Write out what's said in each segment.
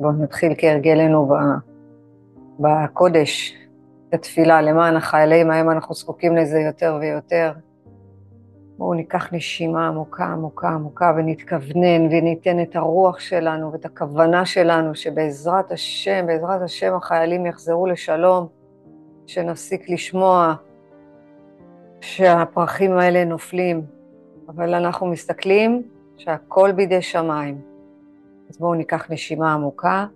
בואו נתחיל כהרגלנו בקודש, בתפילה למען החיילים, היום אנחנו זקוקים לזה יותר ויותר. בואו ניקח נשימה עמוקה, עמוקה, עמוקה, ונתכוונן, וניתן את הרוח שלנו ואת הכוונה שלנו, שבעזרת השם, בעזרת השם החיילים יחזרו לשלום, שנפסיק לשמוע שהפרחים האלה נופלים, אבל אנחנו מסתכלים שהכל בידי שמיים. אז בואו ניקח נשימה עמוקה,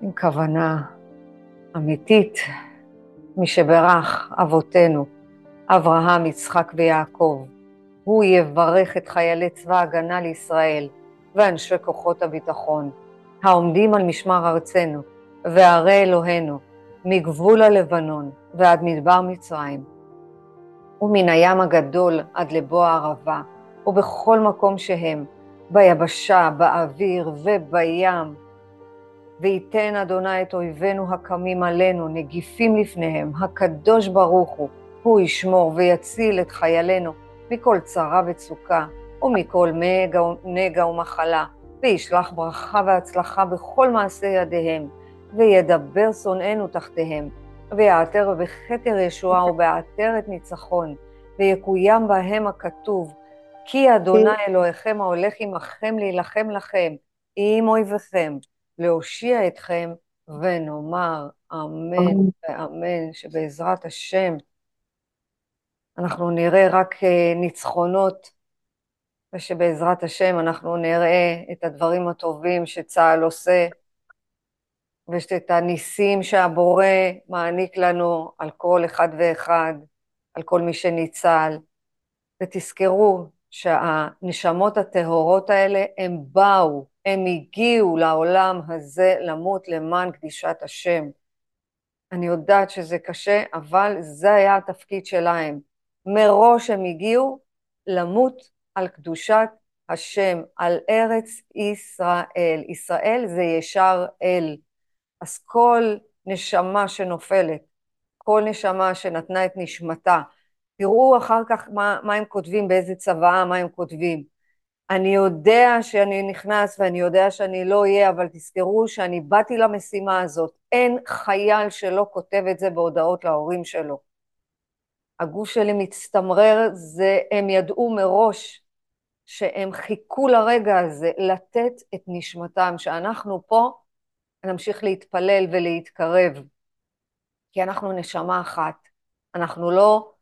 עם כוונה אמיתית, מי שברך אבותינו, אברהם, יצחק ויעקב. הוא יברך את חיילי צבא ההגנה לישראל ואנשי כוחות הביטחון, העומדים על משמר ארצנו וערי אלוהינו, מגבול הלבנון ועד מדבר מצרים, ומן הים הגדול עד לבוא הערבה, ובכל מקום שהם, ביבשה, באוויר ובים. וייתן אדוני את אויבינו הקמים עלינו, נגיפים לפניהם, הקדוש ברוך הוא, הוא ישמור ויציל את חיילינו מכל צרה וצוקה, ומכל מגע, נגע ומחלה, וישלח ברכה והצלחה בכל מעשה ידיהם, וידבר שונאינו תחתיהם, ויעתר בכתר ישועה ובעטרת ניצחון, ויקוים בהם הכתוב, כי אדוני אלוהיכם ההולך עמכם להילחם לכם, עם אויביכם, להושיע אתכם, ונאמר אמן ואמן, שבעזרת השם אנחנו נראה רק אה, ניצחונות, ושבעזרת השם אנחנו נראה את הדברים הטובים שצה"ל עושה, ואת הניסים שהבורא מעניק לנו על כל אחד ואחד, על כל מי שניצל. ותזכרו שהנשמות הטהורות האלה, הם באו, הם הגיעו לעולם הזה למות למען קדישת השם. אני יודעת שזה קשה, אבל זה היה התפקיד שלהם. מראש הם הגיעו למות על קדושת השם, על ארץ ישראל. ישראל זה ישר אל. אז כל נשמה שנופלת, כל נשמה שנתנה את נשמתה, תראו אחר כך מה, מה הם כותבים, באיזה צוואה, מה הם כותבים. אני יודע שאני נכנס ואני יודע שאני לא אהיה, אבל תזכרו שאני באתי למשימה הזאת. אין חייל שלא כותב את זה בהודעות להורים שלו. הגוף שלי מצטמרר, זה, הם ידעו מראש שהם חיכו לרגע הזה לתת את נשמתם, שאנחנו פה נמשיך להתפלל ולהתקרב, כי אנחנו נשמה אחת. אנחנו לא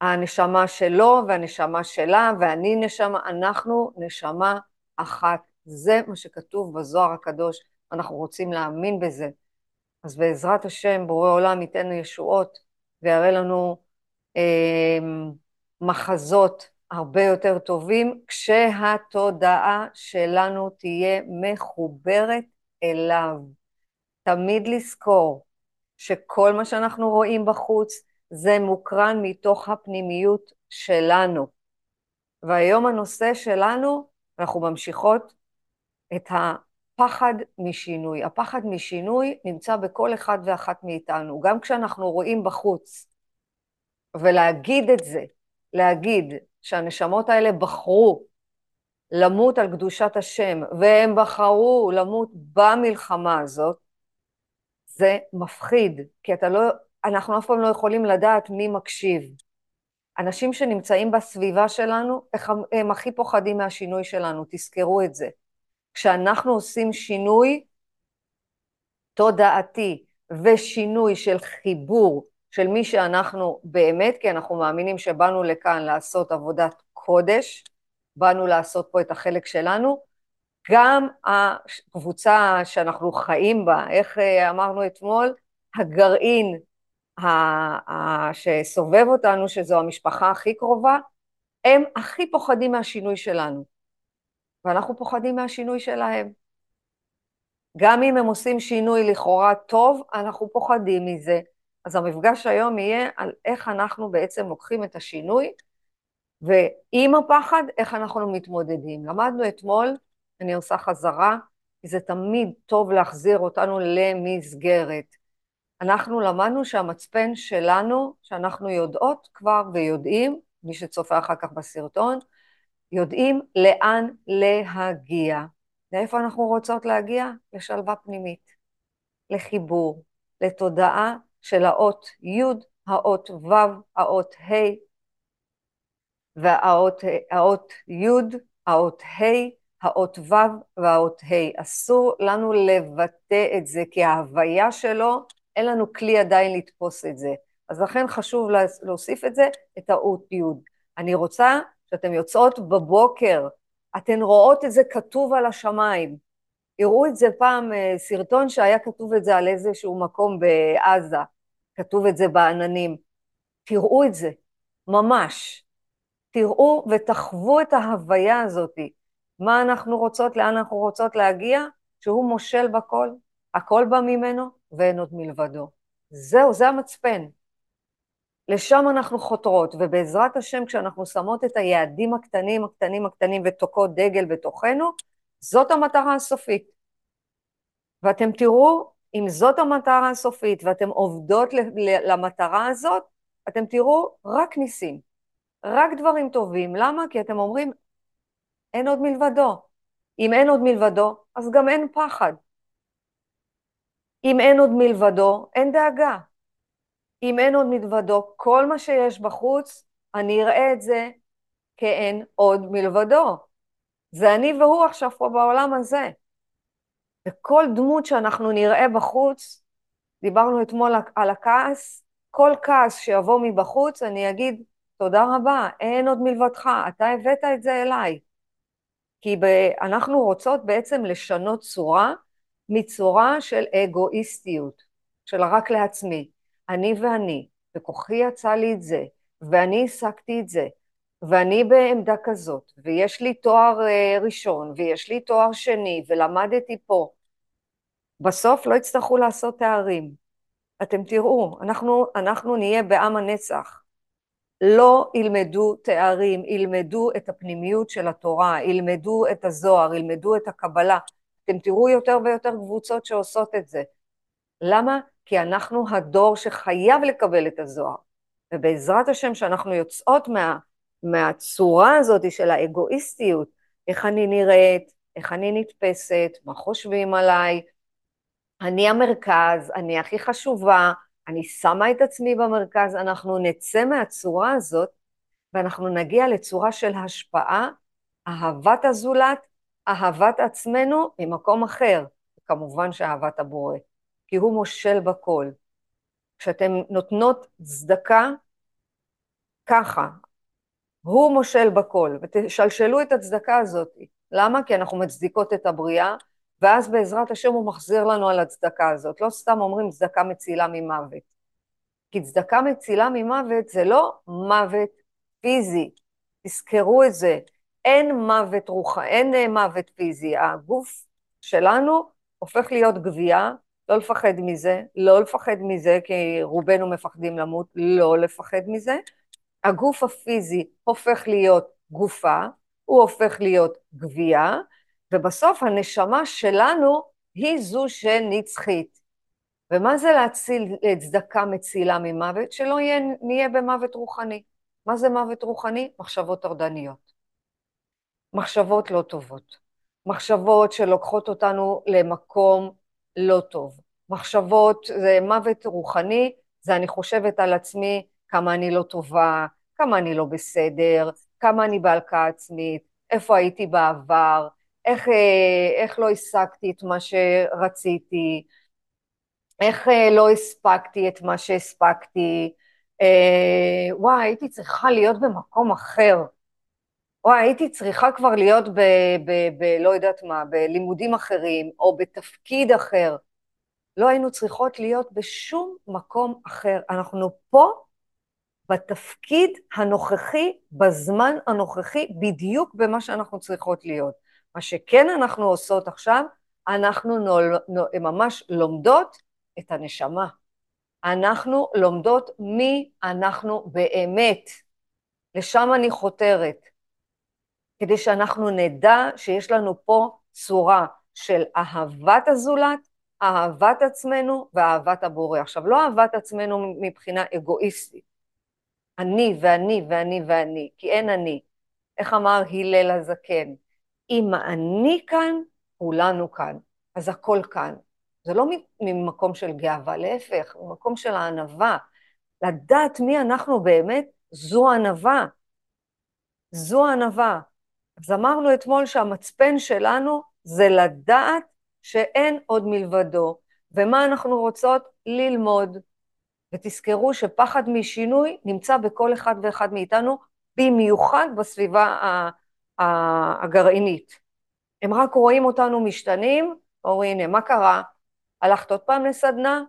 הנשמה שלו והנשמה שלה, ואני נשמה, אנחנו נשמה אחת. זה מה שכתוב בזוהר הקדוש, אנחנו רוצים להאמין בזה. אז בעזרת השם, בורא עולם ייתן ישועות ויראה לנו אה, מחזות הרבה יותר טובים, כשהתודעה שלנו תהיה מחוברת אליו. תמיד לזכור שכל מה שאנחנו רואים בחוץ זה מוקרן מתוך הפנימיות שלנו. והיום הנושא שלנו, אנחנו ממשיכות את הפחד משינוי. הפחד משינוי נמצא בכל אחד ואחת מאיתנו, גם כשאנחנו רואים בחוץ. ולהגיד את זה, להגיד שהנשמות האלה בחרו למות על קדושת השם, והם בחרו למות במלחמה הזאת, זה מפחיד, כי אתה לא, אנחנו אף פעם לא יכולים לדעת מי מקשיב. אנשים שנמצאים בסביבה שלנו, הם הכי פוחדים מהשינוי שלנו, תזכרו את זה. כשאנחנו עושים שינוי תודעתי ושינוי של חיבור של מי שאנחנו באמת, כי אנחנו מאמינים שבאנו לכאן לעשות עבודת קודש, באנו לעשות פה את החלק שלנו, גם הקבוצה שאנחנו חיים בה, איך אה, אמרנו אתמול, הגרעין שסובב אותנו, שזו המשפחה הכי קרובה, הם הכי פוחדים מהשינוי שלנו, ואנחנו פוחדים מהשינוי שלהם. גם אם הם עושים שינוי לכאורה טוב, אנחנו פוחדים מזה. אז המפגש היום יהיה על איך אנחנו בעצם לוקחים את השינוי, ועם הפחד, איך אנחנו מתמודדים. למדנו אתמול, אני עושה חזרה, כי זה תמיד טוב להחזיר אותנו למסגרת. אנחנו למדנו שהמצפן שלנו, שאנחנו יודעות כבר ויודעים, מי שצופה אחר כך בסרטון, יודעים לאן להגיע. לאיפה אנחנו רוצות להגיע? לשלווה פנימית, לחיבור, לתודעה של האות י', האות ו', האות ה', והאות י', האות ה', האות ו' והאות ה'. אסור לנו לבטא את זה, כי ההוויה שלו, אין לנו כלי עדיין לתפוס את זה. אז לכן חשוב להוסיף את זה, את האות י'. אני רוצה שאתן יוצאות בבוקר, אתן רואות את זה כתוב על השמיים. הראו את זה פעם, אה, סרטון שהיה כתוב את זה על איזשהו מקום בעזה, כתוב את זה בעננים. תראו את זה, ממש. תראו ותחוו את ההוויה הזאת. מה אנחנו רוצות, לאן אנחנו רוצות להגיע? שהוא מושל בכל, הכל בא ממנו ואין עוד מלבדו. זהו, זה המצפן. לשם אנחנו חותרות, ובעזרת השם כשאנחנו שמות את היעדים הקטנים, הקטנים, הקטנים ותוקעות דגל בתוכנו, זאת המטרה הסופית. ואתם תראו, אם זאת המטרה הסופית ואתם עובדות למטרה הזאת, אתם תראו רק ניסים, רק דברים טובים. למה? כי אתם אומרים, אין עוד מלבדו. אם אין עוד מלבדו, אז גם אין פחד. אם אין עוד מלבדו, אין דאגה. אם אין עוד מלבדו, כל מה שיש בחוץ, אני אראה את זה כאין עוד מלבדו. זה אני והוא עכשיו פה בעולם הזה. וכל דמות שאנחנו נראה בחוץ, דיברנו אתמול על הכעס, כל כעס שיבוא מבחוץ, אני אגיד, תודה רבה, אין עוד מלבדך, אתה הבאת את זה אליי. כי אנחנו רוצות בעצם לשנות צורה מצורה של אגואיסטיות, של רק לעצמי. אני ואני, וכוחי יצא לי את זה, ואני השגתי את זה, ואני בעמדה כזאת, ויש לי תואר uh, ראשון, ויש לי תואר שני, ולמדתי פה. בסוף לא יצטרכו לעשות תארים. אתם תראו, אנחנו, אנחנו נהיה בעם הנצח. לא ילמדו תארים, ילמדו את הפנימיות של התורה, ילמדו את הזוהר, ילמדו את הקבלה. אתם תראו יותר ויותר קבוצות שעושות את זה. למה? כי אנחנו הדור שחייב לקבל את הזוהר. ובעזרת השם שאנחנו יוצאות מה, מהצורה הזאת של האגואיסטיות, איך אני נראית, איך אני נתפסת, מה חושבים עליי, אני המרכז, אני הכי חשובה, אני שמה את עצמי במרכז, אנחנו נצא מהצורה הזאת ואנחנו נגיע לצורה של השפעה, אהבת הזולת, אהבת עצמנו ממקום אחר, כמובן שאהבת הבורא, כי הוא מושל בכל. כשאתן נותנות צדקה, ככה, הוא מושל בכל, ותשלשלו את הצדקה הזאת. למה? כי אנחנו מצדיקות את הבריאה, ואז בעזרת השם הוא מחזיר לנו על הצדקה הזאת. לא סתם אומרים צדקה מצילה ממוות. כי צדקה מצילה ממוות זה לא מוות פיזי, תזכרו את זה. אין מוות רוח, אין אה, מוות פיזי. הגוף שלנו הופך להיות גבייה, לא לפחד מזה, לא לפחד מזה, כי רובנו מפחדים למות, לא לפחד מזה. הגוף הפיזי הופך להיות גופה, הוא הופך להיות גבייה, ובסוף הנשמה שלנו היא זו שנצחית. ומה זה להציל צדקה מצילה ממוות? שלא יהיה, נהיה במוות רוחני. מה זה מוות רוחני? מחשבות טרדניות. מחשבות לא טובות. מחשבות שלוקחות אותנו למקום לא טוב. מחשבות, זה מוות רוחני, זה אני חושבת על עצמי כמה אני לא טובה, כמה אני לא בסדר, כמה אני בהלקאה עצמית, איפה הייתי בעבר, איך, אה, איך לא השגתי את מה שרציתי, איך אה, לא הספקתי את מה שהספקתי, אה, וואי, הייתי צריכה להיות במקום אחר, וואי, הייתי צריכה כבר להיות ב... ב, ב לא יודעת מה, בלימודים אחרים, או בתפקיד אחר. לא היינו צריכות להיות בשום מקום אחר. אנחנו פה בתפקיד הנוכחי, בזמן הנוכחי, בדיוק במה שאנחנו צריכות להיות. מה שכן אנחנו עושות עכשיו, אנחנו נול, נול, ממש לומדות את הנשמה. אנחנו לומדות מי אנחנו באמת. לשם אני חותרת. כדי שאנחנו נדע שיש לנו פה צורה של אהבת הזולת, אהבת עצמנו ואהבת הבורא. עכשיו, לא אהבת עצמנו מבחינה אגואיסטית. אני ואני ואני ואני, כי אין אני. איך אמר הלל הזקן? אם אני כאן, כולנו כאן, אז הכל כאן. זה לא ממקום של גאווה, להפך, ממקום של הענווה. לדעת מי אנחנו באמת, זו ענווה. זו ענווה. אז אמרנו אתמול שהמצפן שלנו זה לדעת שאין עוד מלבדו, ומה אנחנו רוצות? ללמוד. ותזכרו שפחד משינוי נמצא בכל אחד ואחד מאיתנו, במיוחד בסביבה הגרעינית. הם רק רואים אותנו משתנים, אומרים, הנה, מה קרה? הלכת עוד פעם לסדנה?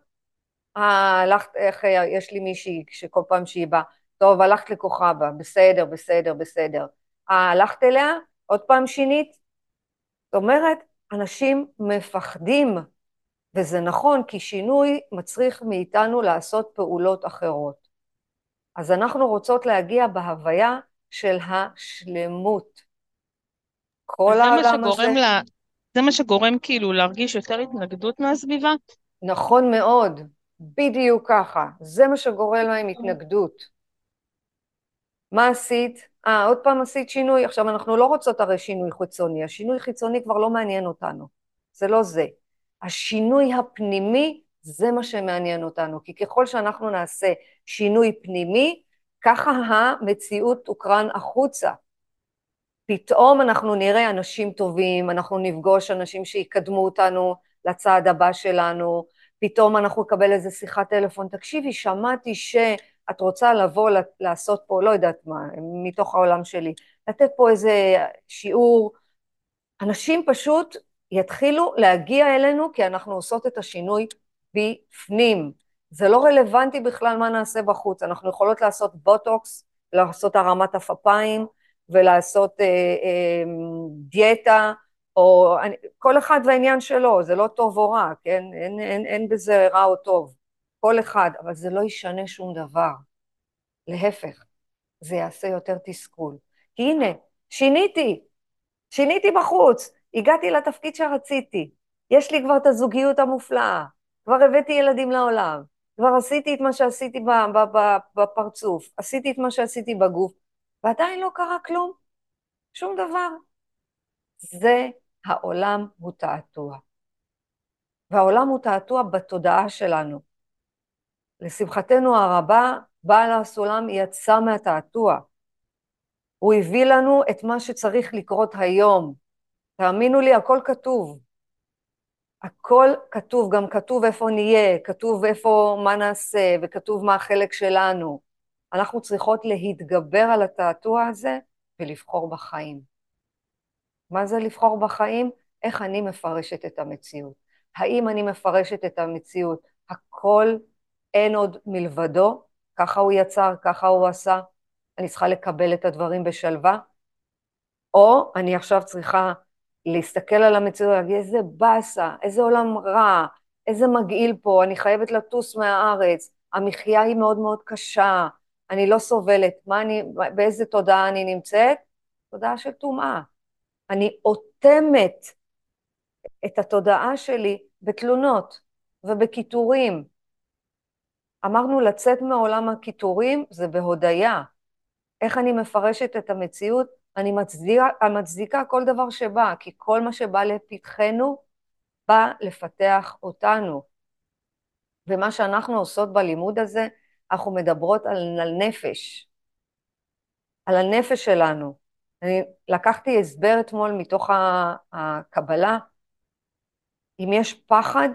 הלכת, איך, יש לי מישהי שכל פעם שהיא באה, טוב, הלכת לכוכבה, בסדר, בסדר, בסדר. אה, הלכת אליה? עוד פעם שינית? זאת אומרת, אנשים מפחדים, וזה נכון, כי שינוי מצריך מאיתנו לעשות פעולות אחרות. אז אנחנו רוצות להגיע בהוויה של השלמות. כל העולם הזה... לה... זה מה שגורם כאילו להרגיש יותר התנגדות מהסביבה? נכון מאוד, בדיוק ככה. זה מה שגורם להם התנגדות. מה עשית? אה, עוד פעם עשית שינוי? עכשיו, אנחנו לא רוצות הרי שינוי חיצוני, השינוי חיצוני כבר לא מעניין אותנו, זה לא זה. השינוי הפנימי, זה מה שמעניין אותנו, כי ככל שאנחנו נעשה שינוי פנימי, ככה המציאות תוקרן החוצה. פתאום אנחנו נראה אנשים טובים, אנחנו נפגוש אנשים שיקדמו אותנו לצעד הבא שלנו, פתאום אנחנו נקבל איזה שיחת טלפון, תקשיבי, שמעתי שאת רוצה לבוא לעשות פה, לא יודעת מה, מתוך העולם שלי, לתת פה איזה שיעור, אנשים פשוט יתחילו להגיע אלינו כי אנחנו עושות את השינוי בפנים. זה לא רלוונטי בכלל מה נעשה בחוץ, אנחנו יכולות לעשות בוטוקס, לעשות הרמת עפפיים, ולעשות אה, אה, דיאטה, או כל אחד והעניין שלו, זה לא טוב או רע, כן? אין, אין, אין בזה רע או טוב, כל אחד, אבל זה לא ישנה שום דבר. להפך, זה יעשה יותר תסכול. כי הנה, שיניתי, שיניתי בחוץ, הגעתי לתפקיד שרציתי, יש לי כבר את הזוגיות המופלאה, כבר הבאתי ילדים לעולם, כבר עשיתי את מה שעשיתי בפרצוף, עשיתי את מה שעשיתי בגוף, ועדיין לא קרה כלום, שום דבר. זה העולם הוא תעתוע. והעולם הוא תעתוע בתודעה שלנו. לשמחתנו הרבה, בעל הסולם יצא מהתעתוע. הוא הביא לנו את מה שצריך לקרות היום. תאמינו לי, הכל כתוב. הכל כתוב, גם כתוב איפה נהיה, כתוב איפה, מה נעשה, וכתוב מה החלק שלנו. אנחנו צריכות להתגבר על התעתוע הזה ולבחור בחיים. מה זה לבחור בחיים? איך אני מפרשת את המציאות. האם אני מפרשת את המציאות, הכל אין עוד מלבדו, ככה הוא יצר, ככה הוא עשה, אני צריכה לקבל את הדברים בשלווה, או אני עכשיו צריכה להסתכל על המציאות ולהגיד איזה באסה, איזה עולם רע, איזה מגעיל פה, אני חייבת לטוס מהארץ, המחיה היא מאוד מאוד קשה, אני לא סובלת, מה אני, באיזה תודעה אני נמצאת? תודעה של טומאה. אני אוטמת את התודעה שלי בתלונות ובקיטורים. אמרנו לצאת מעולם הקיטורים זה בהודיה. איך אני מפרשת את המציאות? אני מצדיקה, מצדיקה כל דבר שבא, כי כל מה שבא לפתחנו בא לפתח אותנו. ומה שאנחנו עושות בלימוד הזה, אנחנו מדברות על, על נפש, על הנפש שלנו. אני לקחתי הסבר אתמול מתוך הקבלה, אם יש פחד,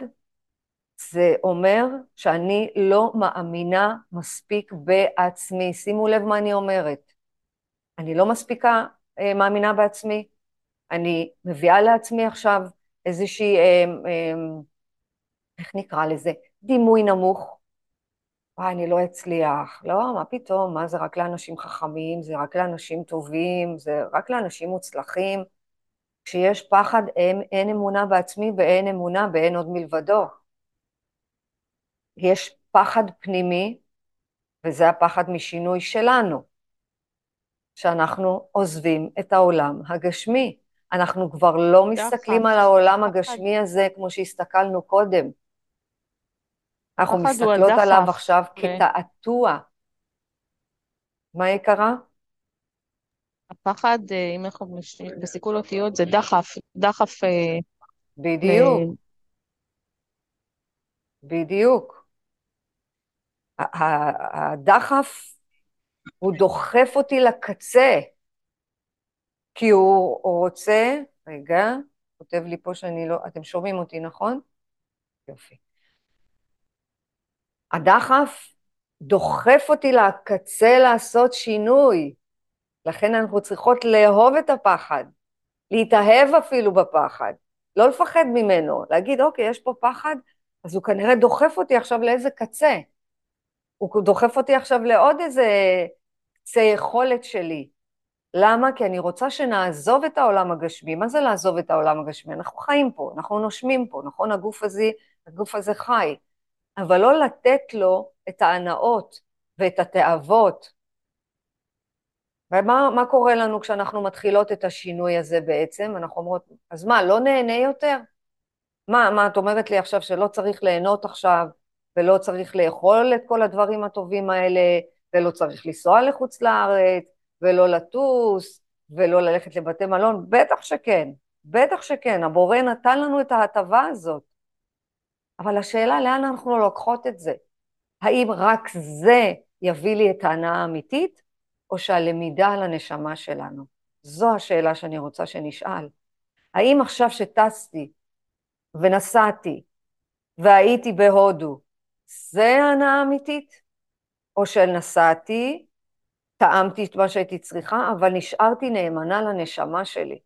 זה אומר שאני לא מאמינה מספיק בעצמי. שימו לב מה אני אומרת. אני לא מספיקה אה, מאמינה בעצמי, אני מביאה לעצמי עכשיו איזושהי, אה, אה, איך נקרא לזה, דימוי נמוך, וואי, אני לא אצליח. לא, מה פתאום, מה זה רק לאנשים חכמים, זה רק לאנשים טובים, זה רק לאנשים מוצלחים. כשיש פחד, אין, אין אמונה בעצמי ואין אמונה באין עוד מלבדו. יש פחד פנימי, וזה הפחד משינוי שלנו, שאנחנו עוזבים את העולם הגשמי. אנחנו כבר לא מסתכלים על העולם הגשמי הזה כמו שהסתכלנו קודם. אנחנו מסתכלות עליו עכשיו כתעתוע. מה יקרה? הפחד, אה, אם אנחנו בסיכול אותיות, זה דחף, דחף, אה, בדיוק. ל... בדיוק. הדחף, הוא דוחף אותי לקצה, כי הוא, הוא רוצה, רגע, כותב לי פה שאני לא, אתם שומעים אותי, נכון? יופי. הדחף דוחף אותי לקצה לעשות שינוי. לכן אנחנו צריכות לאהוב את הפחד, להתאהב אפילו בפחד, לא לפחד ממנו, להגיד, אוקיי, יש פה פחד, אז הוא כנראה דוחף אותי עכשיו לאיזה קצה. הוא דוחף אותי עכשיו לעוד איזה קצה יכולת שלי. למה? כי אני רוצה שנעזוב את העולם הגשמי. מה זה לעזוב את העולם הגשמי? אנחנו חיים פה, אנחנו נושמים פה, נכון? הגוף הזה, הגוף הזה חי. אבל לא לתת לו את ההנאות ואת התאוות. ומה קורה לנו כשאנחנו מתחילות את השינוי הזה בעצם? אנחנו אומרות, אז מה, לא נהנה יותר? מה, מה, את אומרת לי עכשיו שלא צריך ליהנות עכשיו, ולא צריך לאכול את כל הדברים הטובים האלה, ולא צריך לנסוע לחוץ לארץ, ולא לטוס, ולא ללכת לבתי מלון? בטח שכן, בטח שכן, הבורא נתן לנו את ההטבה הזאת. אבל השאלה לאן אנחנו לוקחות את זה? האם רק זה יביא לי את ההנאה האמיתית, או שהלמידה על הנשמה שלנו? זו השאלה שאני רוצה שנשאל. האם עכשיו שטסתי ונסעתי והייתי בהודו, זה ההנאה האמיתית? או שנסעתי, טעמתי את מה שהייתי צריכה, אבל נשארתי נאמנה לנשמה שלי.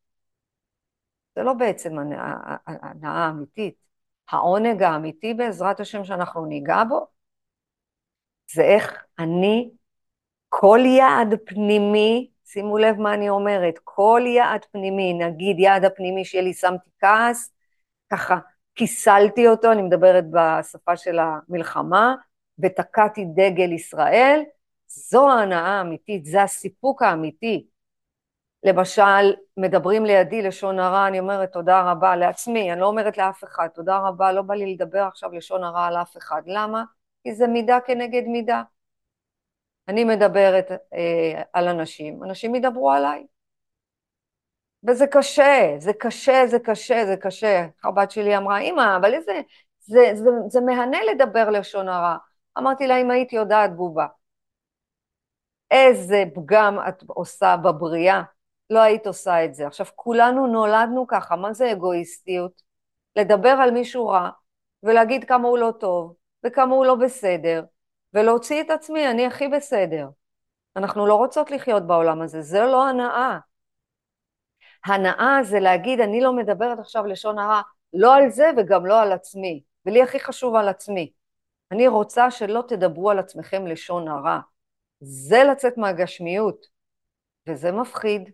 זה לא בעצם הנאה האמיתית. העונג האמיתי בעזרת השם שאנחנו ניגע בו, זה איך אני, כל יעד פנימי, שימו לב מה אני אומרת, כל יעד פנימי, נגיד יעד הפנימי שלי שמתי כעס, ככה כיסלתי אותו, אני מדברת בשפה של המלחמה, ותקעתי דגל ישראל, זו ההנאה האמיתית, זה הסיפוק האמיתי. למשל, מדברים לידי לשון הרע, אני אומרת תודה רבה לעצמי, אני לא אומרת לאף אחד, תודה רבה, לא בא לי לדבר עכשיו לשון הרע על אף אחד. למה? כי זה מידה כנגד מידה. אני מדברת אה, על אנשים, אנשים ידברו עליי. וזה קשה, זה קשה, זה קשה, זה קשה. הבת שלי אמרה, אמא, אבל איזה, זה, זה, זה, מהנה לדבר לשון הרע. אמרתי לה, אם הייתי יודעת בובה, איזה פגם את עושה בבריאה, לא היית עושה את זה. עכשיו, כולנו נולדנו ככה, מה זה אגואיסטיות? לדבר על מישהו רע, ולהגיד כמה הוא לא טוב, וכמה הוא לא בסדר, ולהוציא את עצמי, אני הכי בסדר. אנחנו לא רוצות לחיות בעולם הזה, זה לא הנאה. הנאה זה להגיד, אני לא מדברת עכשיו לשון הרע, לא על זה וגם לא על עצמי, ולי הכי חשוב על עצמי. אני רוצה שלא תדברו על עצמכם לשון הרע. זה לצאת מהגשמיות, וזה מפחיד.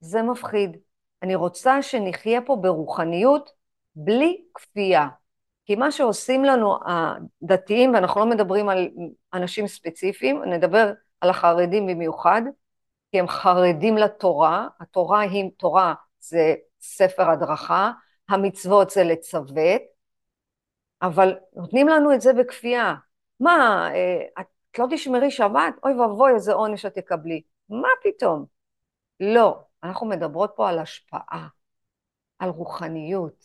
זה מפחיד. אני רוצה שנחיה פה ברוחניות בלי כפייה. כי מה שעושים לנו הדתיים, ואנחנו לא מדברים על אנשים ספציפיים, נדבר על החרדים במיוחד, כי הם חרדים לתורה, התורה היא, תורה זה ספר הדרכה, המצוות זה לצוות, אבל נותנים לנו את זה בכפייה. מה, אה, את לא תשמרי שבת? אוי ואבוי, איזה עונש את תקבלי. מה פתאום? לא. אנחנו מדברות פה על השפעה, על רוחניות,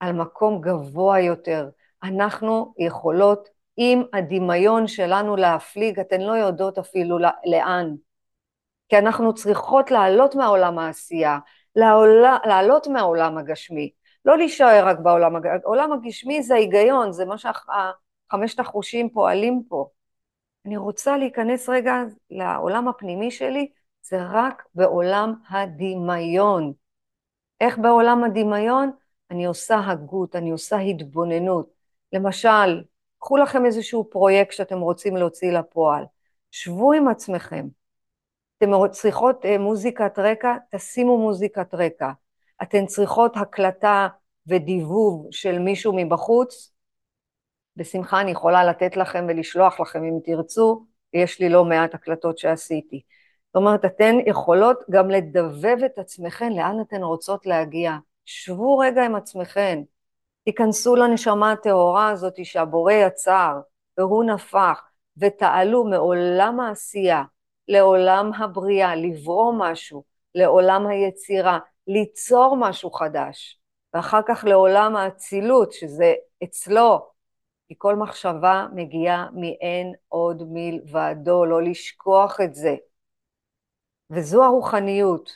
על מקום גבוה יותר. אנחנו יכולות עם הדמיון שלנו להפליג, אתן לא יודעות אפילו לאן. כי אנחנו צריכות לעלות מהעולם העשייה, לעולה, לעלות מהעולם הגשמי, לא להישאר רק בעולם הגשמי, העולם הגשמי זה ההיגיון, זה מה שחמשת החושים פועלים פה. אני רוצה להיכנס רגע לעולם הפנימי שלי זה רק בעולם הדמיון. איך בעולם הדמיון? אני עושה הגות, אני עושה התבוננות. למשל, קחו לכם איזשהו פרויקט שאתם רוצים להוציא לפועל. שבו עם עצמכם. אתן צריכות אה, מוזיקת רקע, תשימו מוזיקת רקע. אתן צריכות הקלטה ודיבוב של מישהו מבחוץ, בשמחה אני יכולה לתת לכם ולשלוח לכם אם תרצו, יש לי לא מעט הקלטות שעשיתי. זאת אומרת, אתן יכולות גם לדבב את עצמכן, לאן אתן רוצות להגיע. שבו רגע עם עצמכן, תיכנסו לנשמה הטהורה הזאת שהבורא יצר, והוא נפח, ותעלו מעולם העשייה לעולם הבריאה, לברוא משהו, לעולם היצירה, ליצור משהו חדש. ואחר כך לעולם האצילות, שזה אצלו, כי כל מחשבה מגיעה מאין עוד מלבדו, לא לשכוח את זה. וזו הרוחניות.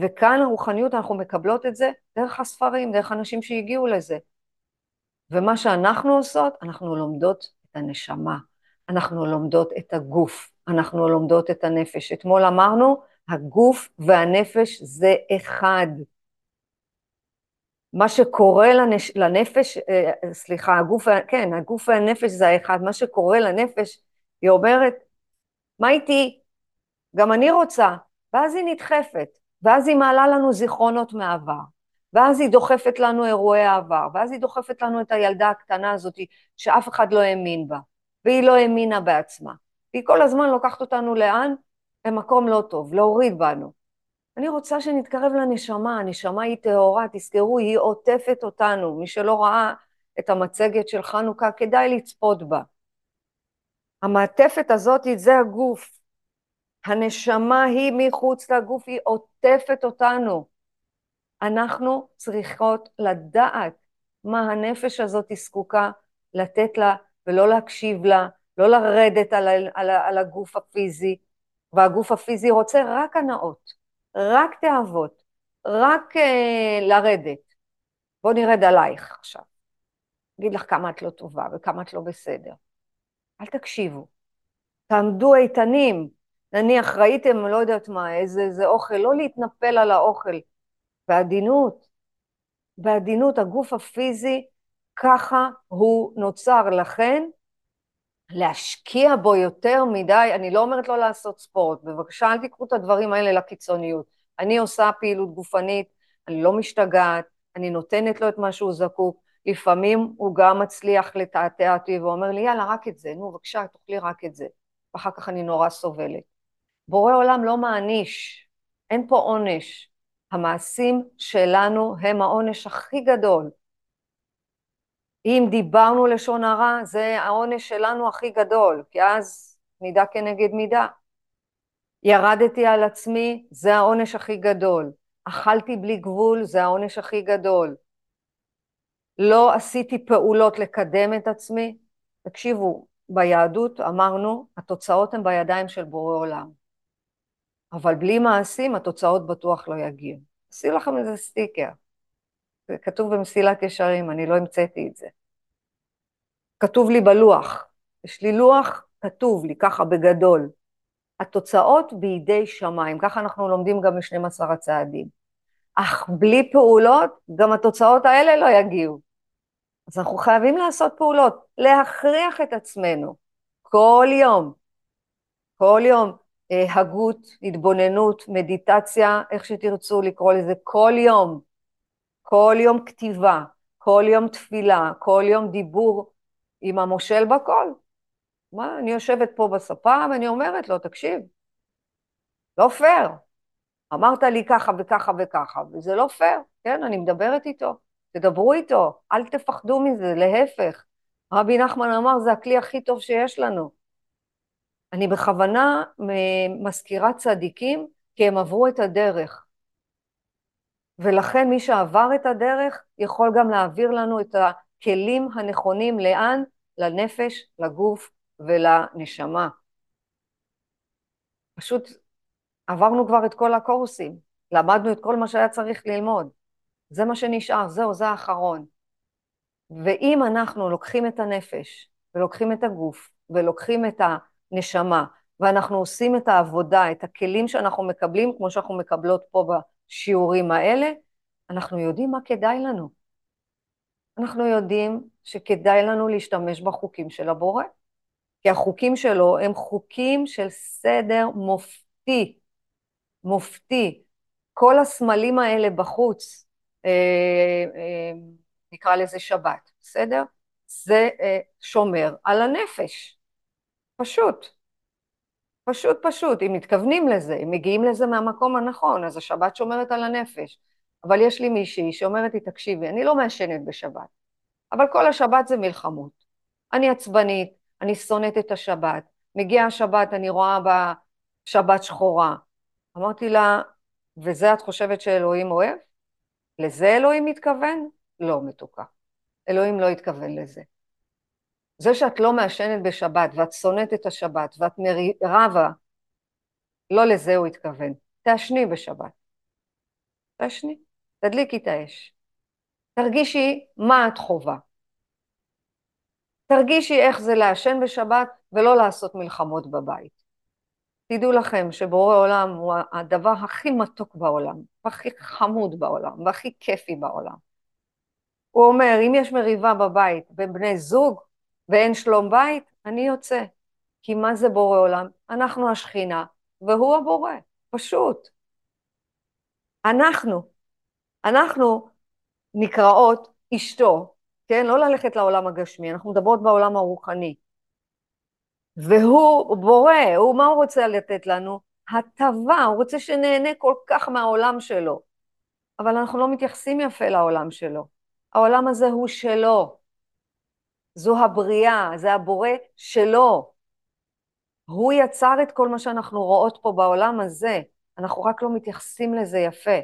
וכאן הרוחניות, אנחנו מקבלות את זה דרך הספרים, דרך אנשים שהגיעו לזה. ומה שאנחנו עושות, אנחנו לומדות את הנשמה, אנחנו לומדות את הגוף, אנחנו לומדות את הנפש. אתמול אמרנו, הגוף והנפש זה אחד. מה שקורה לנש... לנפש, אה, סליחה, הגוף, כן, הגוף והנפש זה האחד, מה שקורה לנפש, היא אומרת, מה איתי? גם אני רוצה, ואז היא נדחפת, ואז היא מעלה לנו זיכרונות מהעבר, ואז היא דוחפת לנו אירועי העבר, ואז היא דוחפת לנו את הילדה הקטנה הזאת שאף אחד לא האמין בה, והיא לא האמינה בעצמה, והיא כל הזמן לוקחת אותנו לאן? למקום לא טוב, להוריד בנו. אני רוצה שנתקרב לנשמה, הנשמה היא טהורה, תזכרו, היא עוטפת אותנו. מי שלא ראה את המצגת של חנוכה, כדאי לצפות בה. המעטפת הזאת, זה הגוף. הנשמה היא מחוץ לגוף, היא עוטפת אותנו. אנחנו צריכות לדעת מה הנפש הזאת זקוקה לתת לה ולא להקשיב לה, לא לרדת על, על, על הגוף הפיזי, והגוף הפיזי רוצה רק הנאות. רק תאוות, רק uh, לרדת. בוא נרד עלייך עכשיו. אגיד לך כמה את לא טובה וכמה את לא בסדר. אל תקשיבו. תעמדו איתנים. נניח ראיתם, לא יודעת מה, איזה, איזה אוכל, לא להתנפל על האוכל. בעדינות. בעדינות, הגוף הפיזי, ככה הוא נוצר. לכן, להשקיע בו יותר מדי, אני לא אומרת לא לעשות ספורט, בבקשה אל תיקחו את הדברים האלה לקיצוניות. אני עושה פעילות גופנית, אני לא משתגעת, אני נותנת לו את מה שהוא זקוק, לפעמים הוא גם מצליח לתעתע אותי ואומר לי, יאללה, רק את זה, נו, בבקשה, תאכלי רק את זה. ואחר כך אני נורא סובלת. בורא עולם לא מעניש, אין פה עונש. המעשים שלנו הם העונש הכי גדול. אם דיברנו לשון הרע, זה העונש שלנו הכי גדול, כי אז מידה כנגד מידה. ירדתי על עצמי, זה העונש הכי גדול. אכלתי בלי גבול, זה העונש הכי גדול. לא עשיתי פעולות לקדם את עצמי. תקשיבו, ביהדות אמרנו, התוצאות הן בידיים של בורא עולם. אבל בלי מעשים התוצאות בטוח לא יגיעו. עשי לכם איזה סטיקר. זה כתוב במסילת ישרים, אני לא המצאתי את זה. כתוב לי בלוח, יש לי לוח, כתוב לי ככה בגדול. התוצאות בידי שמיים, ככה אנחנו לומדים גם ב-12 הצעדים. אך בלי פעולות, גם התוצאות האלה לא יגיעו. אז אנחנו חייבים לעשות פעולות, להכריח את עצמנו כל יום, כל יום, אה, הגות, התבוננות, מדיטציה, איך שתרצו לקרוא לזה, כל יום, כל יום כתיבה, כל יום תפילה, כל יום דיבור עם המושל בכל. מה, אני יושבת פה בספה ואני אומרת לו, תקשיב, לא פייר. אמרת לי ככה וככה וככה, וזה לא פייר, כן, אני מדברת איתו, תדברו איתו, אל תפחדו מזה, להפך. רבי נחמן אמר, זה הכלי הכי טוב שיש לנו. אני בכוונה מזכירה צדיקים, כי הם עברו את הדרך. ולכן מי שעבר את הדרך יכול גם להעביר לנו את הכלים הנכונים לאן? לנפש, לגוף ולנשמה. פשוט עברנו כבר את כל הקורסים, למדנו את כל מה שהיה צריך ללמוד. זה מה שנשאר, זהו, זה האחרון. ואם אנחנו לוקחים את הנפש, ולוקחים את הגוף, ולוקחים את הנשמה, ואנחנו עושים את העבודה, את הכלים שאנחנו מקבלים, כמו שאנחנו מקבלות פה בשיעורים האלה, אנחנו יודעים מה כדאי לנו. אנחנו יודעים שכדאי לנו להשתמש בחוקים של הבורא, כי החוקים שלו הם חוקים של סדר מופתי, מופתי. כל הסמלים האלה בחוץ, אה, אה, נקרא לזה שבת, בסדר? זה אה, שומר על הנפש, פשוט. פשוט פשוט, אם מתכוונים לזה, אם מגיעים לזה מהמקום הנכון, אז השבת שומרת על הנפש. אבל יש לי מישהי שאומרת לי, תקשיבי, אני לא מעשנת בשבת, אבל כל השבת זה מלחמות. אני עצבנית, אני שונאת את השבת, מגיעה השבת, אני רואה בה שבת שחורה. אמרתי לה, וזה את חושבת שאלוהים אוהב? לזה אלוהים מתכוון? לא, מתוקה. אלוהים לא התכוון לזה. זה שאת לא מעשנת בשבת ואת שונאת את השבת ואת רבה, לא לזה הוא התכוון. תעשני בשבת. תעשני, תדליקי את האש. תרגישי מה את חובה. תרגישי איך זה לעשן בשבת ולא לעשות מלחמות בבית. תדעו לכם שבורא עולם הוא הדבר הכי מתוק בעולם, הכי חמוד בעולם, והכי כיפי בעולם. הוא אומר, אם יש מריבה בבית בין בני זוג ואין שלום בית, אני יוצא. כי מה זה בורא עולם? אנחנו השכינה, והוא הבורא, פשוט. אנחנו, אנחנו נקראות אשתו, כן? לא ללכת לעולם הגשמי, אנחנו מדברות בעולם הרוחני. והוא בורא, הוא, מה הוא רוצה לתת לנו? הטבה, הוא רוצה שנהנה כל כך מהעולם שלו. אבל אנחנו לא מתייחסים יפה לעולם שלו. העולם הזה הוא שלו. זו הבריאה, זה הבורא שלו. הוא יצר את כל מה שאנחנו רואות פה בעולם הזה, אנחנו רק לא מתייחסים לזה יפה.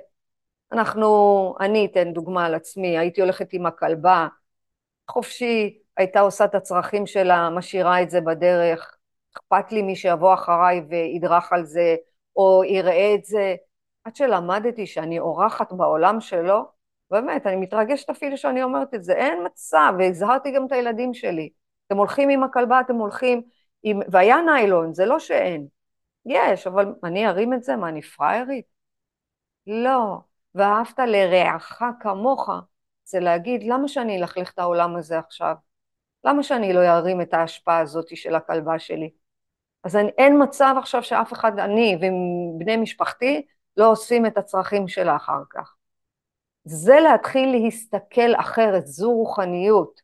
אנחנו, אני אתן דוגמה על עצמי, הייתי הולכת עם הכלבה, חופשי, הייתה עושה את הצרכים שלה, משאירה את זה בדרך, אכפת לי מי שיבוא אחריי וידרך על זה, או יראה את זה. עד שלמדתי שאני אורחת בעולם שלו, באמת, אני מתרגשת אפילו שאני אומרת את זה, אין מצב, והזהרתי גם את הילדים שלי. אתם הולכים עם הכלבה, אתם הולכים עם... והיה ניילון, זה לא שאין. יש, אבל אני ארים את זה? מה, אני פראיירית? לא. ואהבת לרעך כמוך, זה להגיד, למה שאני אלכלך את העולם הזה עכשיו? למה שאני לא ארים את ההשפעה הזאת של הכלבה שלי? אז אני, אין מצב עכשיו שאף אחד, אני ובני משפחתי, לא עושים את הצרכים שלה אחר כך. זה להתחיל להסתכל אחרת, זו רוחניות.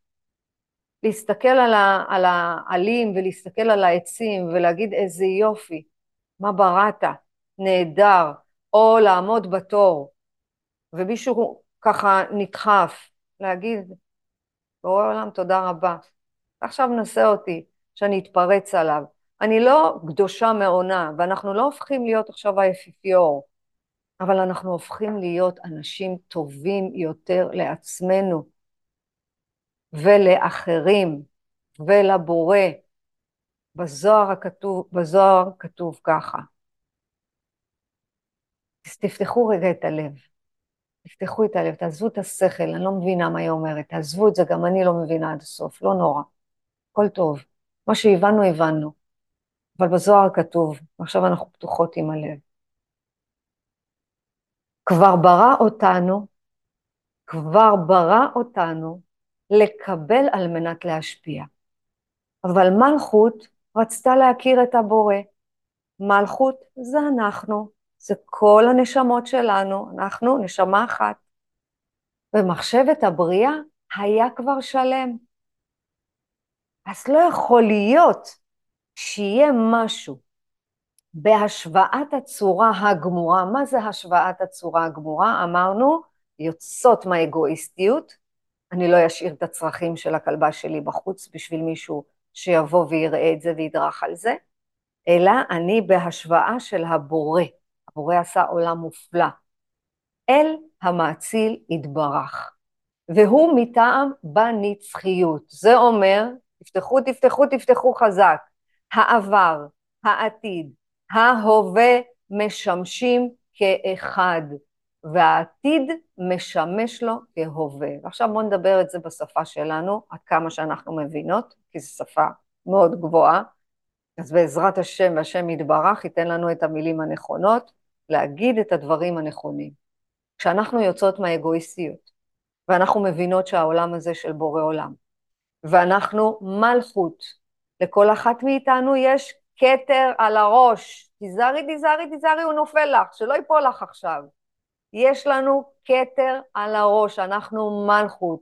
להסתכל על, ה, על העלים ולהסתכל על העצים ולהגיד איזה יופי, מה בראת, נהדר, או לעמוד בתור, ומישהו ככה נדחף, להגיד, בורא עולם תודה רבה, עכשיו נסה אותי, שאני אתפרץ עליו. אני לא קדושה מעונה, ואנחנו לא הופכים להיות עכשיו האפיפיור, אבל אנחנו הופכים להיות אנשים טובים יותר לעצמנו ולאחרים ולבורא. בזוהר הכתוב, בזוהר כתוב ככה. תפתחו רגע את הלב. תפתחו את הלב, תעזבו את השכל, אני לא מבינה מה היא אומרת, תעזבו את זה, גם אני לא מבינה עד הסוף, לא נורא, הכל טוב. מה שהבנו, הבנו. אבל בזוהר כתוב, ועכשיו אנחנו פתוחות עם הלב. כבר ברא אותנו, כבר ברא אותנו לקבל על מנת להשפיע. אבל מלכות רצתה להכיר את הבורא. מלכות זה אנחנו, זה כל הנשמות שלנו, אנחנו נשמה אחת. ומחשבת הבריאה היה כבר שלם. אז לא יכול להיות שיהיה משהו בהשוואת הצורה הגמורה. מה זה השוואת הצורה הגמורה? אמרנו, יוצאות מהאגואיסטיות. אני לא אשאיר את הצרכים של הכלבה שלי בחוץ בשביל מישהו שיבוא ויראה את זה וידרך על זה, אלא אני בהשוואה של הבורא. הבורא עשה עולם מופלא. אל המאציל יתברך, והוא מטעם בנצחיות. זה אומר, תפתחו, תפתחו, תפתחו חזק, העבר, העתיד, ההווה משמשים כאחד, והעתיד משמש לו כהווה. ועכשיו בואו נדבר את זה בשפה שלנו, עד כמה שאנחנו מבינות, כי זו שפה מאוד גבוהה. אז בעזרת השם והשם יתברך ייתן לנו את המילים הנכונות, להגיד את הדברים הנכונים. כשאנחנו יוצאות מהאגואיסטיות, ואנחנו מבינות שהעולם הזה של בורא עולם, ואנחנו מלכות, לכל אחת מאיתנו יש כתר על הראש, תיזהרי, תיזהרי, תיזהרי, הוא נופל לך, שלא ייפול לך עכשיו. יש לנו כתר על הראש, אנחנו מלכות.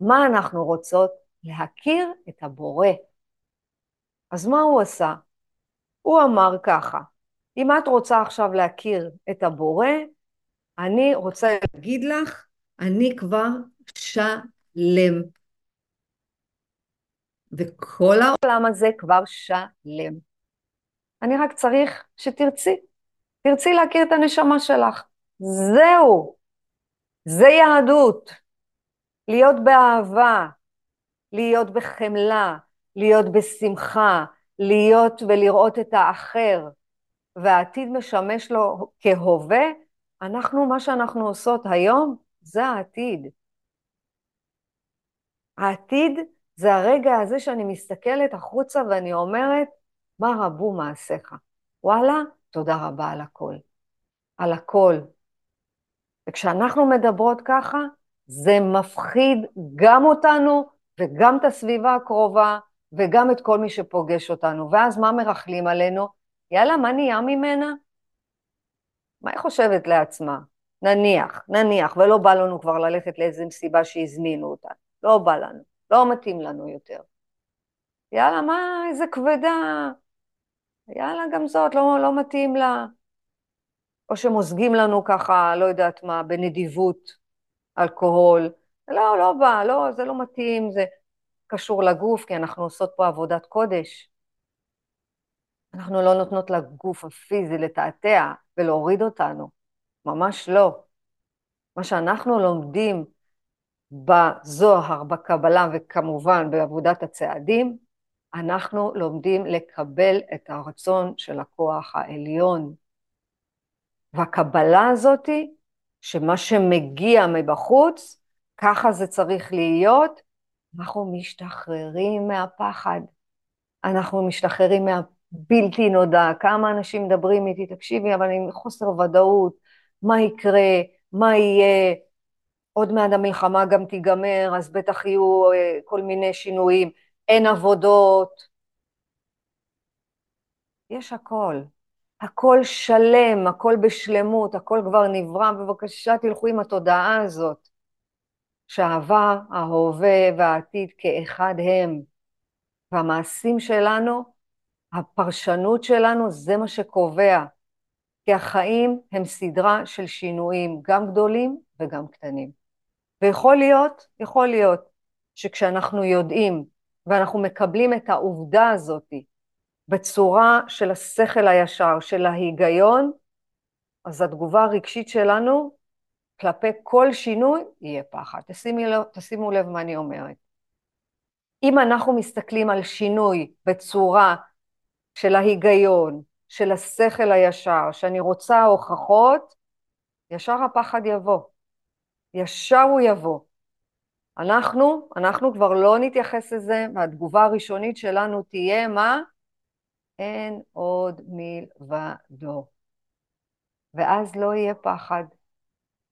מה אנחנו רוצות? להכיר את הבורא. אז מה הוא עשה? הוא אמר ככה, אם את רוצה עכשיו להכיר את הבורא, אני רוצה להגיד לך, אני כבר שלם. וכל העולם הזה כבר שלם. אני רק צריך שתרצי. תרצי להכיר את הנשמה שלך. זהו. זה יהדות. להיות באהבה, להיות בחמלה, להיות בשמחה, להיות ולראות את האחר, והעתיד משמש לו כהווה, אנחנו, מה שאנחנו עושות היום, זה העתיד. העתיד זה הרגע הזה שאני מסתכלת החוצה ואני אומרת, מה רבו מעשיך? וואלה, תודה רבה על הכל. על הכל. וכשאנחנו מדברות ככה, זה מפחיד גם אותנו וגם את הסביבה הקרובה וגם את כל מי שפוגש אותנו. ואז מה מרכלים עלינו? יאללה, מה נהיה ממנה? מה היא חושבת לעצמה? נניח, נניח, ולא בא לנו כבר ללכת לאיזו מסיבה שהזמינו אותה. לא בא לנו, לא מתאים לנו יותר. יאללה, מה, איזה כבדה. יאללה, גם זאת, לא, לא מתאים לה. או שמוזגים לנו ככה, לא יודעת מה, בנדיבות, אלכוהול. לא, לא בא, לא, זה לא מתאים, זה קשור לגוף, כי אנחנו עושות פה עבודת קודש. אנחנו לא נותנות לגוף הפיזי לתעתע ולהוריד אותנו, ממש לא. מה שאנחנו לומדים בזוהר, בקבלה וכמובן בעבודת הצעדים, אנחנו לומדים לקבל את הרצון של הכוח העליון. והקבלה הזאתי, שמה שמגיע מבחוץ, ככה זה צריך להיות, אנחנו משתחררים מהפחד. אנחנו משתחררים מהבלתי נודע. כמה אנשים מדברים איתי, תקשיבי, אבל עם חוסר ודאות, מה יקרה, מה יהיה, עוד מעט המלחמה גם תיגמר, אז בטח יהיו אה, כל מיני שינויים, אין עבודות. יש הכל. הכל שלם, הכל בשלמות, הכל כבר נברא, בבקשה תלכו עם התודעה הזאת, שהעבר, ההווה והעתיד כאחד הם, והמעשים שלנו, הפרשנות שלנו, זה מה שקובע, כי החיים הם סדרה של שינויים, גם גדולים וגם קטנים. ויכול להיות, יכול להיות, שכשאנחנו יודעים ואנחנו מקבלים את העובדה הזאתי, בצורה של השכל הישר, של ההיגיון, אז התגובה הרגשית שלנו כלפי כל שינוי יהיה פחד. תשימו לב, תשימו לב מה אני אומרת. אם אנחנו מסתכלים על שינוי בצורה של ההיגיון, של השכל הישר, שאני רוצה הוכחות, ישר הפחד יבוא. ישר הוא יבוא. אנחנו, אנחנו כבר לא נתייחס לזה, והתגובה הראשונית שלנו תהיה מה? אין עוד מלבדו. ואז לא יהיה פחד,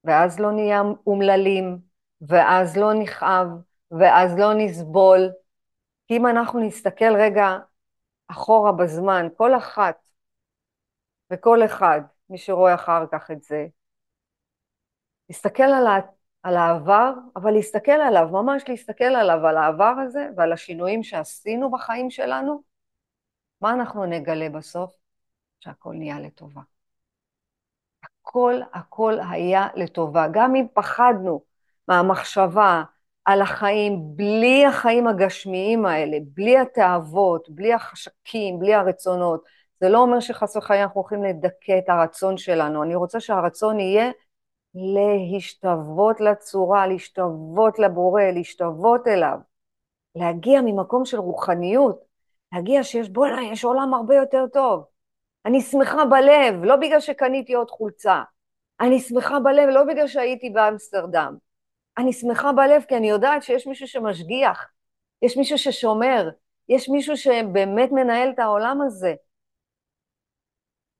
ואז לא נהיה אומללים, ואז לא נכאב, ואז לא נסבול. כי אם אנחנו נסתכל רגע אחורה בזמן, כל אחת וכל אחד, מי שרואה אחר כך את זה, להסתכל על, ה, על העבר, אבל להסתכל עליו, ממש להסתכל עליו, על העבר הזה ועל השינויים שעשינו בחיים שלנו, מה אנחנו נגלה בסוף? שהכל נהיה לטובה. הכל הכל היה לטובה. גם אם פחדנו מהמחשבה על החיים, בלי החיים הגשמיים האלה, בלי התאוות, בלי החשקים, בלי הרצונות, זה לא אומר שחס וחלילה אנחנו הולכים לדכא את הרצון שלנו. אני רוצה שהרצון יהיה להשתוות לצורה, להשתוות לבורא, להשתוות אליו, להגיע ממקום של רוחניות, להגיע שיש, בוא'נה, יש עולם הרבה יותר טוב. אני שמחה בלב, לא בגלל שקניתי עוד חולצה. אני שמחה בלב לא בגלל שהייתי באמסטרדם. אני שמחה בלב כי אני יודעת שיש מישהו שמשגיח, יש מישהו ששומר, יש מישהו שבאמת מנהל את העולם הזה.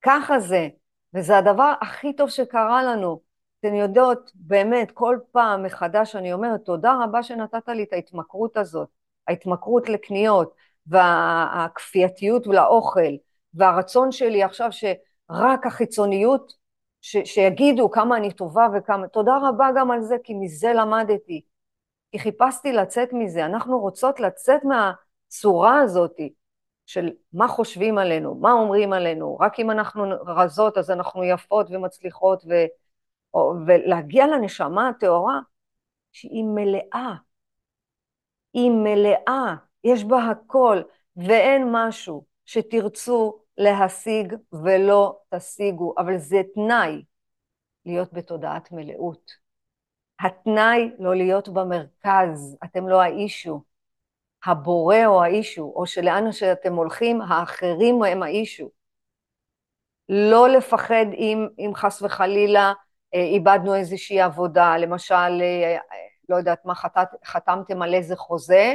ככה זה, וזה הדבר הכי טוב שקרה לנו. אתן יודעות, באמת, כל פעם מחדש אני אומרת, תודה רבה שנתת לי את ההתמכרות הזאת, ההתמכרות לקניות, והכפייתיות לאוכל, והרצון שלי עכשיו שרק החיצוניות, ש, שיגידו כמה אני טובה וכמה, תודה רבה גם על זה, כי מזה למדתי. כי חיפשתי לצאת מזה. אנחנו רוצות לצאת מהצורה הזאת של מה חושבים עלינו, מה אומרים עלינו, רק אם אנחנו רזות אז אנחנו יפות ומצליחות, ו, ולהגיע לנשמה הטהורה שהיא מלאה, היא מלאה, יש בה הכל, ואין משהו שתרצו להשיג ולא תשיגו, אבל זה תנאי להיות בתודעת מלאות. התנאי לא להיות במרכז, אתם לא האישו. הבורא הוא האישו, או שלאן שאתם הולכים, האחרים הם האישו. לא לפחד אם, אם חס וחלילה איבדנו איזושהי עבודה, למשל, אה, לא יודעת מה, חתת, חתמתם על איזה חוזה,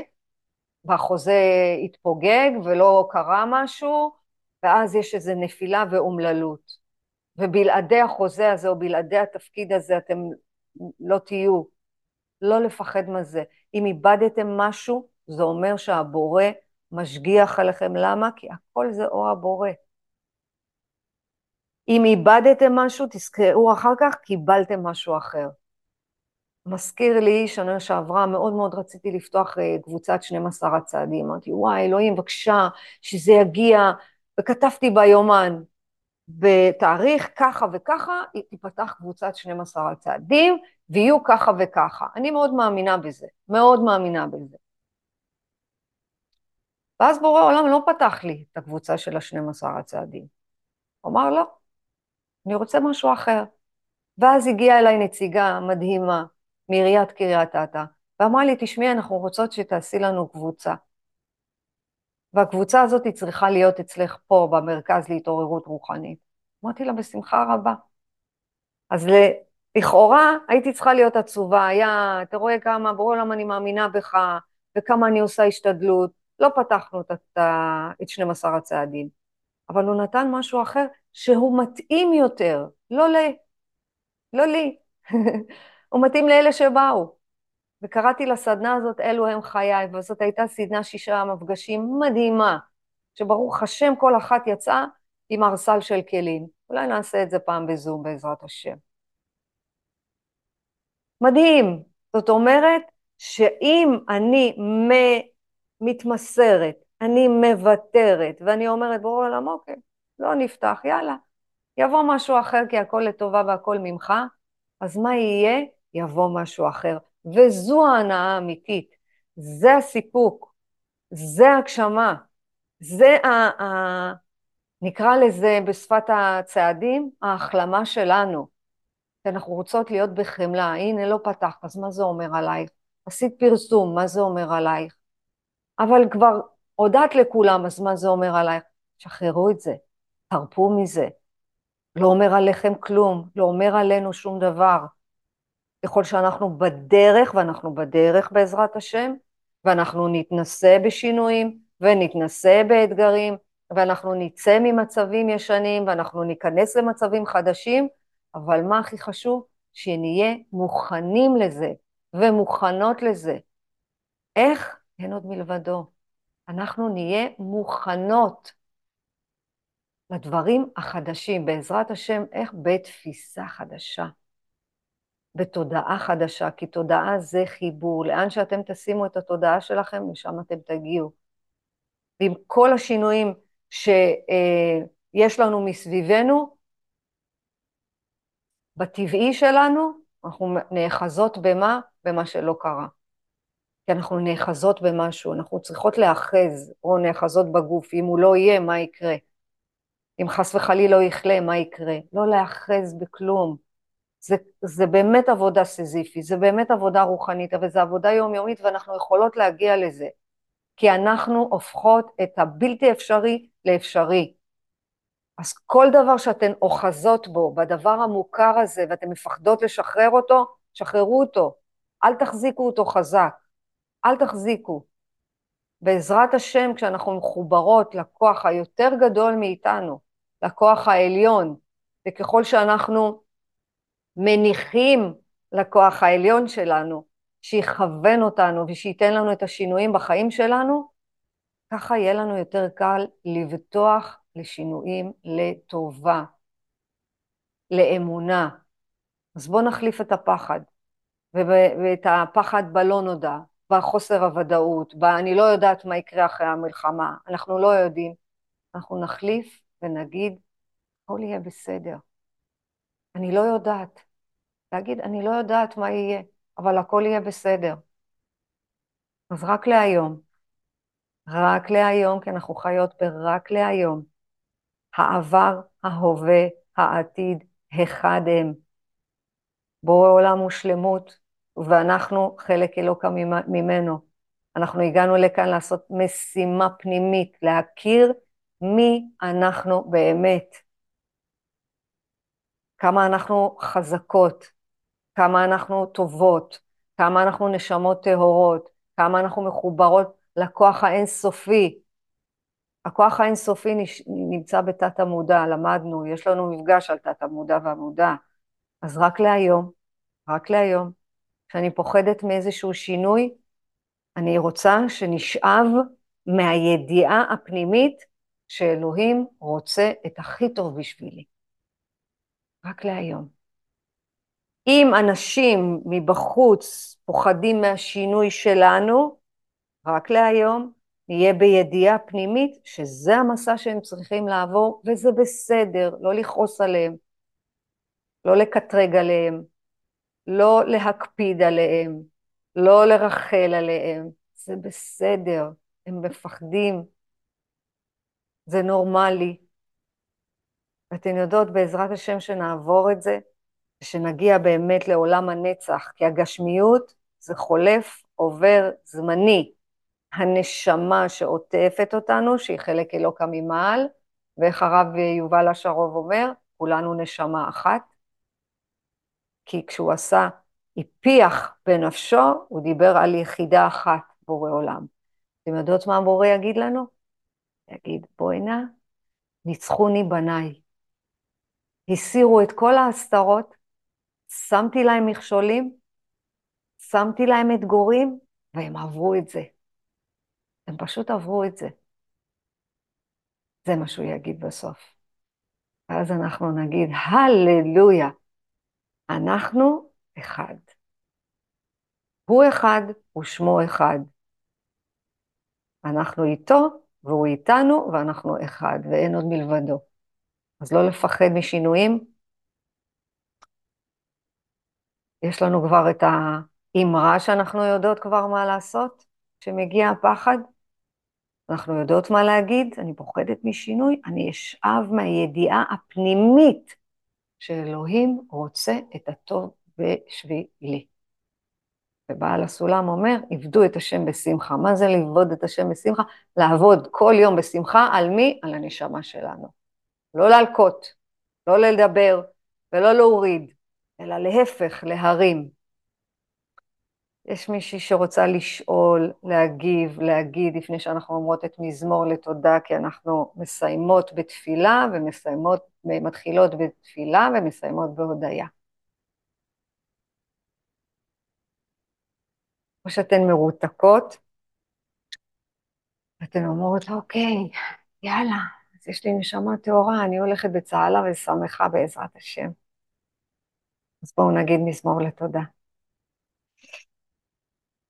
והחוזה התפוגג ולא קרה משהו, ואז יש איזו נפילה ואומללות. ובלעדי החוזה הזה או בלעדי התפקיד הזה אתם לא תהיו. לא לפחד מזה. אם איבדתם משהו, זה אומר שהבורא משגיח עליכם. למה? כי הכל זה אור הבורא. אם איבדתם משהו, תזכרו אחר כך, קיבלתם משהו אחר. מזכיר לי, שנה שעברה מאוד מאוד רציתי לפתוח אה, קבוצת 12 הצעדים. אמרתי, וואי, אלוהים, בבקשה, שזה יגיע, וכתבתי ביומן, בתאריך ככה וככה, תיפתח קבוצת 12 הצעדים, ויהיו ככה וככה. אני מאוד מאמינה בזה, מאוד מאמינה בזה. ואז בורא העולם לא פתח לי את הקבוצה של ה-12 הצעדים. הוא אמר, לא, אני רוצה משהו אחר. ואז הגיעה אליי נציגה מדהימה מעיריית קריית אתא, ואמרה לי, תשמעי, אנחנו רוצות שתעשי לנו קבוצה. והקבוצה הזאת צריכה להיות אצלך פה, במרכז להתעוררות רוחנית. אמרתי לה, בשמחה רבה. אז לכאורה הייתי צריכה להיות עצובה, היה, אתה רואה כמה, ברור למה אני מאמינה בך, וכמה אני עושה השתדלות. לא פתחנו את, את 12 הצעדים, אבל הוא נתן משהו אחר שהוא מתאים יותר, לא ל... לא לי. הוא מתאים לאלה שבאו. וקראתי לסדנה הזאת, אלו הם חיי, וזאת הייתה סדנה שישה מפגשים מדהימה, שברוך השם כל אחת יצאה עם ארסל של כלים. אולי נעשה את זה פעם בזום בעזרת השם. מדהים. זאת אומרת שאם אני מתמסרת, אני מוותרת, ואני אומרת, ברור העולם, אוקיי, לא נפתח, יאללה. יבוא משהו אחר כי הכל לטובה והכל ממך, אז מה יהיה? יבוא משהו אחר. וזו ההנאה האמיתית, זה הסיפוק, זה הגשמה, זה ה... ה... נקרא לזה בשפת הצעדים, ההחלמה שלנו. כי אנחנו רוצות להיות בחמלה, הנה לא פתחת, אז מה זה אומר עלייך? עשית פרסום, מה זה אומר עלייך? אבל כבר הודעת לכולם, אז מה זה אומר עלייך? שחררו את זה, תרפו מזה. לא אומר עליכם כלום, לא אומר עלינו שום דבר. ככל שאנחנו בדרך, ואנחנו בדרך בעזרת השם, ואנחנו נתנסה בשינויים, ונתנסה באתגרים, ואנחנו נצא ממצבים ישנים, ואנחנו ניכנס למצבים חדשים, אבל מה הכי חשוב? שנהיה מוכנים לזה, ומוכנות לזה. איך? אין עוד מלבדו. אנחנו נהיה מוכנות לדברים החדשים, בעזרת השם, איך? בתפיסה חדשה. בתודעה חדשה, כי תודעה זה חיבור. לאן שאתם תשימו את התודעה שלכם, לשם אתם תגיעו. ועם כל השינויים שיש לנו מסביבנו, בטבעי שלנו, אנחנו נאחזות במה? במה שלא קרה. כי אנחנו נאחזות במשהו, אנחנו צריכות להאחז, או נאחזות בגוף, אם הוא לא יהיה, מה יקרה? אם חס וחלילה לא יכלה, מה יקרה? לא להאחז בכלום. זה, זה באמת עבודה סיזיפית, זה באמת עבודה רוחנית, אבל זו עבודה יומיומית ואנחנו יכולות להגיע לזה. כי אנחנו הופכות את הבלתי אפשרי לאפשרי. אז כל דבר שאתן אוחזות בו, בדבר המוכר הזה, ואתן מפחדות לשחרר אותו, שחררו אותו. אל תחזיקו אותו חזק. אל תחזיקו. בעזרת השם, כשאנחנו מחוברות לכוח היותר גדול מאיתנו, לכוח העליון, וככל שאנחנו מניחים לכוח העליון שלנו, שיכוון אותנו ושייתן לנו את השינויים בחיים שלנו, ככה יהיה לנו יותר קל לבטוח לשינויים לטובה, לאמונה. אז בואו נחליף את הפחד, ואת הפחד בלא נודע, והחוסר הוודאות, אני לא יודעת מה יקרה אחרי המלחמה, אנחנו לא יודעים. אנחנו נחליף ונגיד, הכל יהיה בסדר. אני לא יודעת. להגיד, אני לא יודעת מה יהיה, אבל הכל יהיה בסדר. אז רק להיום, רק להיום, כי אנחנו חיות ברק להיום. העבר, ההווה, העתיד, אחד הם. בורא עולם ושלמות, ואנחנו חלק אלוקא ממנו. אנחנו הגענו לכאן לעשות משימה פנימית, להכיר מי אנחנו באמת. כמה אנחנו חזקות, כמה אנחנו טובות, כמה אנחנו נשמות טהורות, כמה אנחנו מחוברות לכוח האינסופי. הכוח האינסופי נמצא בתת המודע, למדנו, יש לנו מפגש על תת המודע והמודע. אז רק להיום, רק להיום, כשאני פוחדת מאיזשהו שינוי, אני רוצה שנשאב מהידיעה הפנימית שאלוהים רוצה את הכי טוב בשבילי. רק להיום. אם אנשים מבחוץ פוחדים מהשינוי שלנו, רק להיום, נהיה בידיעה פנימית שזה המסע שהם צריכים לעבור, וזה בסדר, לא לכעוס עליהם, לא לקטרג עליהם, לא להקפיד עליהם, לא לרחל עליהם, זה בסדר, הם מפחדים, זה נורמלי. ואתן יודעות, בעזרת השם שנעבור את זה, שנגיע באמת לעולם הנצח, כי הגשמיות זה חולף, עובר, זמני. הנשמה שעוטפת אותנו, שהיא חלק אלוקא ממעל, ואיך הרב יובל אשרוב אומר, כולנו נשמה אחת, כי כשהוא עשה, הפיח בנפשו, הוא דיבר על יחידה אחת, בורא עולם. אתם יודעות מה הבורא יגיד לנו? יגיד, בואי נא, ניצחוני בניי. הסירו את כל ההסתרות, שמתי להם מכשולים, שמתי להם אתגורים, והם עברו את זה. הם פשוט עברו את זה. זה מה שהוא יגיד בסוף. ואז אנחנו נגיד, הללויה, אנחנו אחד. הוא אחד ושמו אחד. אנחנו איתו והוא איתנו ואנחנו אחד ואין עוד מלבדו. אז לא לפחד משינויים. יש לנו כבר את האמרה שאנחנו יודעות כבר מה לעשות, כשמגיע הפחד. אנחנו יודעות מה להגיד, אני פוחדת משינוי, אני אשאב מהידיעה הפנימית שאלוהים רוצה את הטוב בשבילי. ובעל הסולם אומר, עבדו את השם בשמחה. מה זה לעבוד את השם בשמחה? לעבוד כל יום בשמחה, על מי? על הנשמה שלנו. לא להלקות, לא לדבר ולא להוריד, אלא להפך, להרים. יש מישהי שרוצה לשאול, להגיב, להגיד, לפני שאנחנו אומרות את מזמור לתודה, כי אנחנו מסיימות בתפילה ומסיימות, מתחילות בתפילה ומסיימות בהודיה. או שאתן מרותקות, ואתן אומרות, אוקיי, יאללה, אז יש לי נשמה טהורה, אני הולכת בצהלה ושמחה בעזרת השם. אז בואו נגיד מזמור לתודה.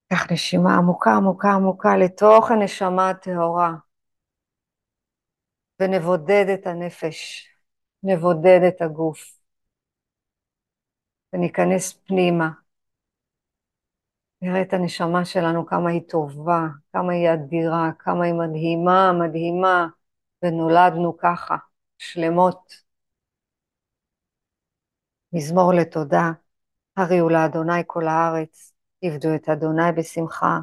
קח נשימה עמוקה עמוקה עמוקה לתוך הנשמה הטהורה, ונבודד את הנפש, נבודד את הגוף, וניכנס פנימה. נראה את הנשמה שלנו, כמה היא טובה, כמה היא אדירה, כמה היא מדהימה, מדהימה, ונולדנו ככה, שלמות. מזמור לתודה, הריעו לאדוני כל הארץ, עבדו את אדוני בשמחה,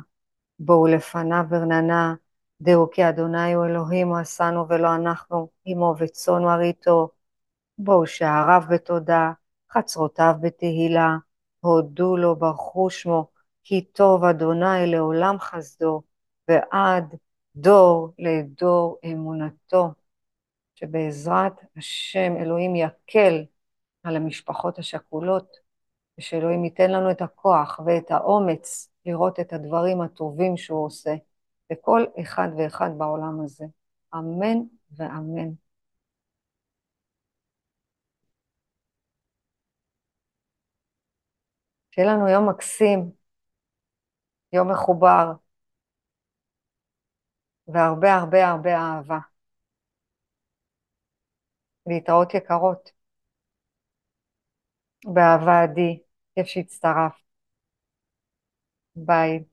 בואו לפניו ורננה, דעו כי אדוני הוא אלוהים, הוא עשנו ולא אנחנו, עמו וצאן מרעיתו. בואו שעריו בתודה, חצרותיו בתהילה, הודו לו, ברכו שמו, כי טוב אדוני לעולם חסדו, ועד דור לדור אמונתו. שבעזרת השם אלוהים יקל על המשפחות השכולות, ושאלוהים ייתן לנו את הכוח ואת האומץ לראות את הדברים הטובים שהוא עושה לכל אחד ואחד בעולם הזה. אמן ואמן. שיהיה לנו יום מקסים, יום מחובר, והרבה הרבה הרבה אהבה. להתראות יקרות. באהבה עדי, כיף שהצטרפת. ביי.